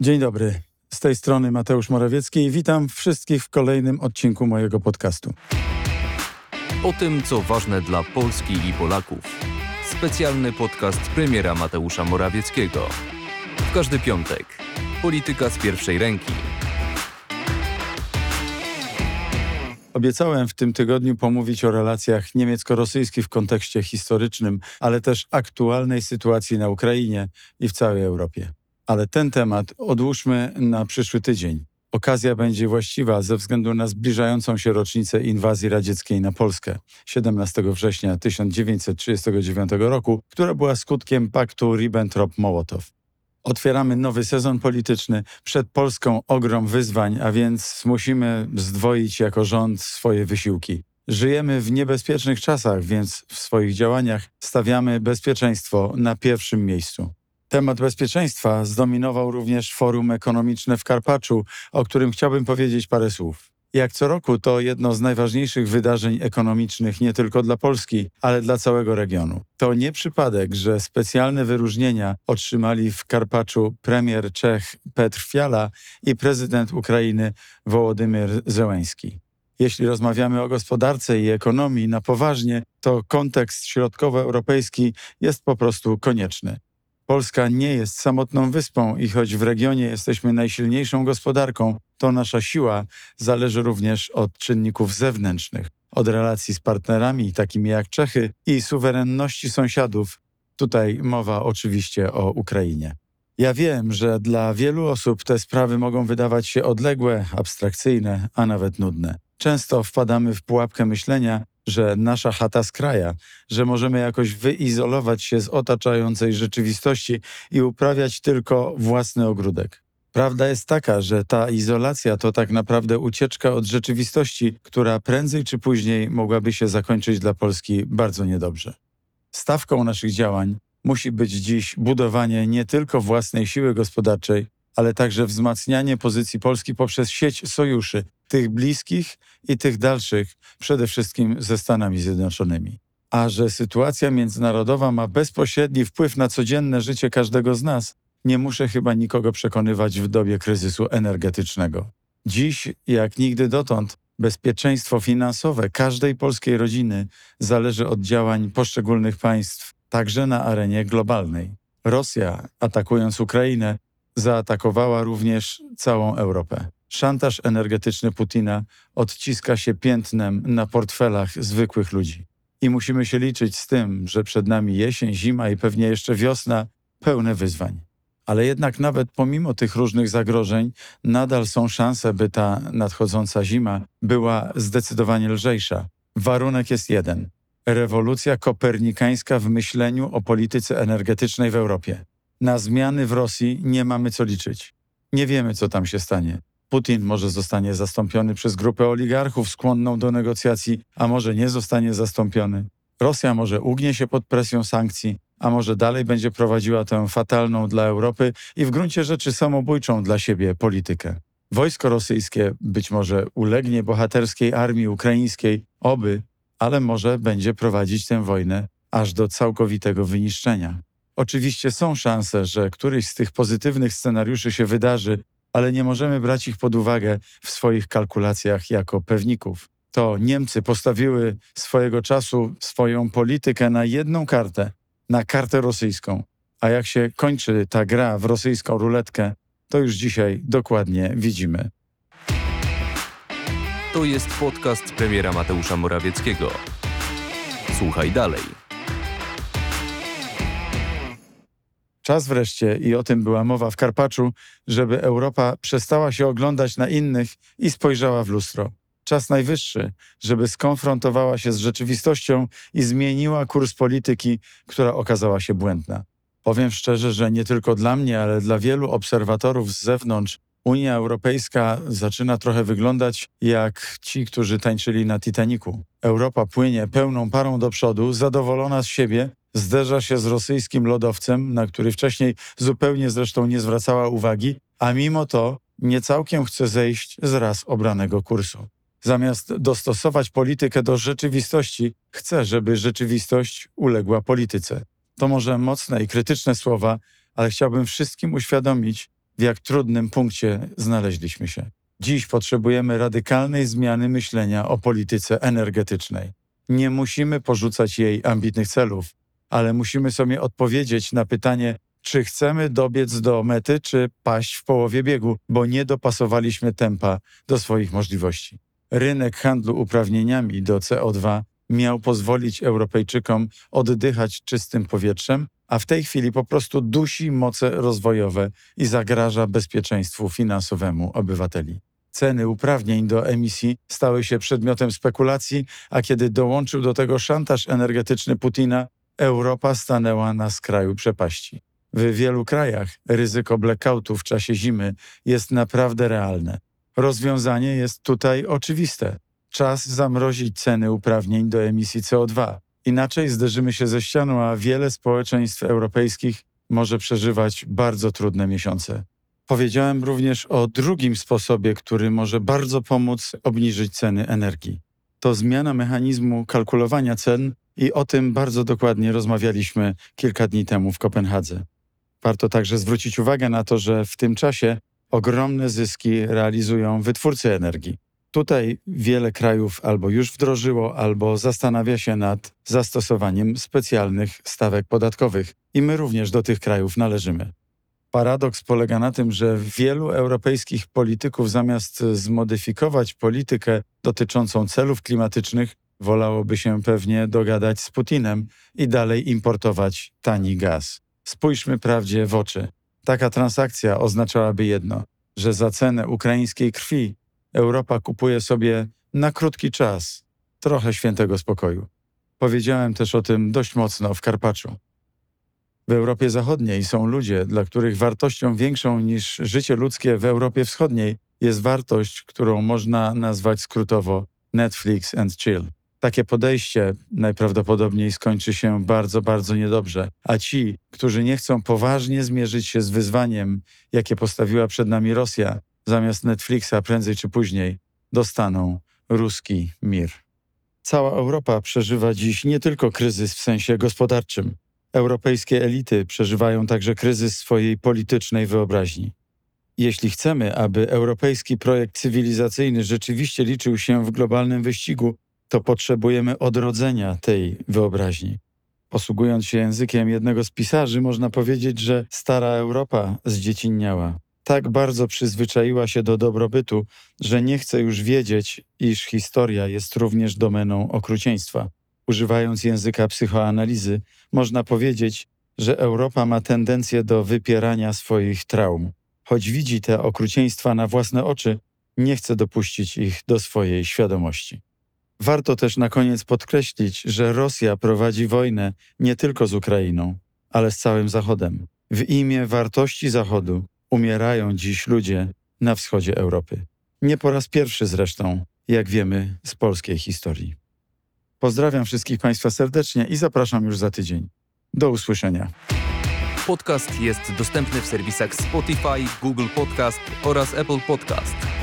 Dzień dobry. Z tej strony Mateusz Morawiecki i witam wszystkich w kolejnym odcinku mojego podcastu. O tym, co ważne dla Polski i Polaków. Specjalny podcast premiera Mateusza Morawieckiego. W każdy piątek. Polityka z pierwszej ręki. Obiecałem w tym tygodniu pomówić o relacjach niemiecko-rosyjskich w kontekście historycznym, ale też aktualnej sytuacji na Ukrainie i w całej Europie. Ale ten temat odłóżmy na przyszły tydzień. Okazja będzie właściwa ze względu na zbliżającą się rocznicę inwazji radzieckiej na Polskę 17 września 1939 roku, która była skutkiem paktu Ribbentrop-Mołotow. Otwieramy nowy sezon polityczny. Przed Polską ogrom wyzwań, a więc musimy zdwoić jako rząd swoje wysiłki. Żyjemy w niebezpiecznych czasach, więc w swoich działaniach stawiamy bezpieczeństwo na pierwszym miejscu. Temat bezpieczeństwa zdominował również Forum Ekonomiczne w Karpaczu, o którym chciałbym powiedzieć parę słów. Jak co roku to jedno z najważniejszych wydarzeń ekonomicznych nie tylko dla Polski, ale dla całego regionu. To nie przypadek, że specjalne wyróżnienia otrzymali w Karpaczu premier Czech Petr Fiala i prezydent Ukrainy Wołodymyr Zełenski. Jeśli rozmawiamy o gospodarce i ekonomii na poważnie, to kontekst środkowoeuropejski jest po prostu konieczny. Polska nie jest samotną wyspą i choć w regionie jesteśmy najsilniejszą gospodarką, to nasza siła zależy również od czynników zewnętrznych, od relacji z partnerami takimi jak Czechy i suwerenności sąsiadów. Tutaj mowa oczywiście o Ukrainie. Ja wiem, że dla wielu osób te sprawy mogą wydawać się odległe, abstrakcyjne, a nawet nudne. Często wpadamy w pułapkę myślenia, że nasza chata z kraja, że możemy jakoś wyizolować się z otaczającej rzeczywistości i uprawiać tylko własny ogródek. Prawda jest taka, że ta izolacja to tak naprawdę ucieczka od rzeczywistości, która prędzej czy później mogłaby się zakończyć dla Polski bardzo niedobrze. Stawką naszych działań musi być dziś budowanie nie tylko własnej siły gospodarczej, ale także wzmacnianie pozycji Polski poprzez sieć sojuszy, tych bliskich i tych dalszych, przede wszystkim ze Stanami Zjednoczonymi. A że sytuacja międzynarodowa ma bezpośredni wpływ na codzienne życie każdego z nas, nie muszę chyba nikogo przekonywać w dobie kryzysu energetycznego. Dziś, jak nigdy dotąd, bezpieczeństwo finansowe każdej polskiej rodziny zależy od działań poszczególnych państw, także na arenie globalnej. Rosja, atakując Ukrainę, zaatakowała również całą Europę. Szantaż energetyczny Putina odciska się piętnem na portfelach zwykłych ludzi. I musimy się liczyć z tym, że przed nami jesień, zima i pewnie jeszcze wiosna pełne wyzwań. Ale jednak nawet pomimo tych różnych zagrożeń, nadal są szanse, by ta nadchodząca zima była zdecydowanie lżejsza. Warunek jest jeden: rewolucja kopernikańska w myśleniu o polityce energetycznej w Europie. Na zmiany w Rosji nie mamy co liczyć. Nie wiemy, co tam się stanie. Putin może zostanie zastąpiony przez grupę oligarchów skłonną do negocjacji, a może nie zostanie zastąpiony. Rosja może ugnie się pod presją sankcji, a może dalej będzie prowadziła tę fatalną dla Europy i w gruncie rzeczy samobójczą dla siebie politykę. Wojsko rosyjskie być może ulegnie bohaterskiej armii ukraińskiej, oby, ale może będzie prowadzić tę wojnę aż do całkowitego wyniszczenia. Oczywiście są szanse, że któryś z tych pozytywnych scenariuszy się wydarzy, ale nie możemy brać ich pod uwagę w swoich kalkulacjach jako pewników. To Niemcy postawiły swojego czasu swoją politykę na jedną kartę, na kartę rosyjską. A jak się kończy ta gra w rosyjską ruletkę, to już dzisiaj dokładnie widzimy. To jest podcast premiera Mateusza Morawieckiego. Słuchaj dalej. Czas wreszcie, i o tym była mowa w Karpaczu, żeby Europa przestała się oglądać na innych i spojrzała w lustro. Czas najwyższy, żeby skonfrontowała się z rzeczywistością i zmieniła kurs polityki, która okazała się błędna. Powiem szczerze, że nie tylko dla mnie, ale dla wielu obserwatorów z zewnątrz Unia Europejska zaczyna trochę wyglądać jak ci, którzy tańczyli na Titaniku. Europa płynie pełną parą do przodu, zadowolona z siebie, zderza się z rosyjskim lodowcem, na który wcześniej zupełnie zresztą nie zwracała uwagi, a mimo to nie całkiem chce zejść z raz obranego kursu. Zamiast dostosować politykę do rzeczywistości, chce, żeby rzeczywistość uległa polityce. To może mocne i krytyczne słowa, ale chciałbym wszystkim uświadomić, w jak trudnym punkcie znaleźliśmy się. Dziś potrzebujemy radykalnej zmiany myślenia o polityce energetycznej. Nie musimy porzucać jej ambitnych celów, ale musimy sobie odpowiedzieć na pytanie, czy chcemy dobiec do mety, czy paść w połowie biegu, bo nie dopasowaliśmy tempa do swoich możliwości. Rynek handlu uprawnieniami do CO2 miał pozwolić Europejczykom oddychać czystym powietrzem, a w tej chwili po prostu dusi moce rozwojowe i zagraża bezpieczeństwu finansowemu obywateli. Ceny uprawnień do emisji stały się przedmiotem spekulacji, a kiedy dołączył do tego szantaż energetyczny Putina, Europa stanęła na skraju przepaści. W wielu krajach ryzyko blackoutu w czasie zimy jest naprawdę realne. Rozwiązanie jest tutaj oczywiste. Czas zamrozić ceny uprawnień do emisji CO2. Inaczej zderzymy się ze ścianą, a wiele społeczeństw europejskich może przeżywać bardzo trudne miesiące. Powiedziałem również o drugim sposobie, który może bardzo pomóc obniżyć ceny energii. To zmiana mechanizmu kalkulowania cen i o tym bardzo dokładnie rozmawialiśmy kilka dni temu w Kopenhadze. Warto także zwrócić uwagę na to, że w tym czasie ogromne zyski realizują wytwórcy energii. Tutaj wiele krajów albo już wdrożyło, albo zastanawia się nad zastosowaniem specjalnych stawek podatkowych, i my również do tych krajów należymy. Paradoks polega na tym, że wielu europejskich polityków zamiast zmodyfikować politykę dotyczącą celów klimatycznych, wolałoby się pewnie dogadać z Putinem i dalej importować tani gaz. Spójrzmy prawdzie w oczy. Taka transakcja oznaczałaby jedno, że za cenę ukraińskiej krwi Europa kupuje sobie na krótki czas trochę świętego spokoju. Powiedziałem też o tym dość mocno w Karpaczu. W Europie Zachodniej są ludzie, dla których wartością większą niż życie ludzkie w Europie Wschodniej jest wartość, którą można nazwać skrótowo Netflix and chill. Takie podejście najprawdopodobniej skończy się bardzo, bardzo niedobrze, a ci, którzy nie chcą poważnie zmierzyć się z wyzwaniem, jakie postawiła przed nami Rosja, zamiast Netflixa prędzej czy później dostaną ruski mir. Cała Europa przeżywa dziś nie tylko kryzys w sensie gospodarczym. Europejskie elity przeżywają także kryzys swojej politycznej wyobraźni. Jeśli chcemy, aby europejski projekt cywilizacyjny rzeczywiście liczył się w globalnym wyścigu, to potrzebujemy odrodzenia tej wyobraźni. Posługując się językiem jednego z pisarzy, można powiedzieć, że stara Europa zdziecinniała. Tak bardzo przyzwyczaiła się do dobrobytu, że nie chce już wiedzieć, iż historia jest również domeną okrucieństwa. Używając języka psychoanalizy, można powiedzieć, że Europa ma tendencję do wypierania swoich traum. Choć widzi te okrucieństwa na własne oczy, nie chce dopuścić ich do swojej świadomości. Warto też na koniec podkreślić, że Rosja prowadzi wojnę nie tylko z Ukrainą, ale z całym Zachodem. W imię wartości Zachodu umierają dziś ludzie na wschodzie Europy. Nie po raz pierwszy zresztą, jak wiemy z polskiej historii. Pozdrawiam wszystkich Państwa serdecznie i zapraszam już za tydzień. Do usłyszenia. Podcast jest dostępny w serwisach Spotify, Google Podcast oraz Apple Podcast.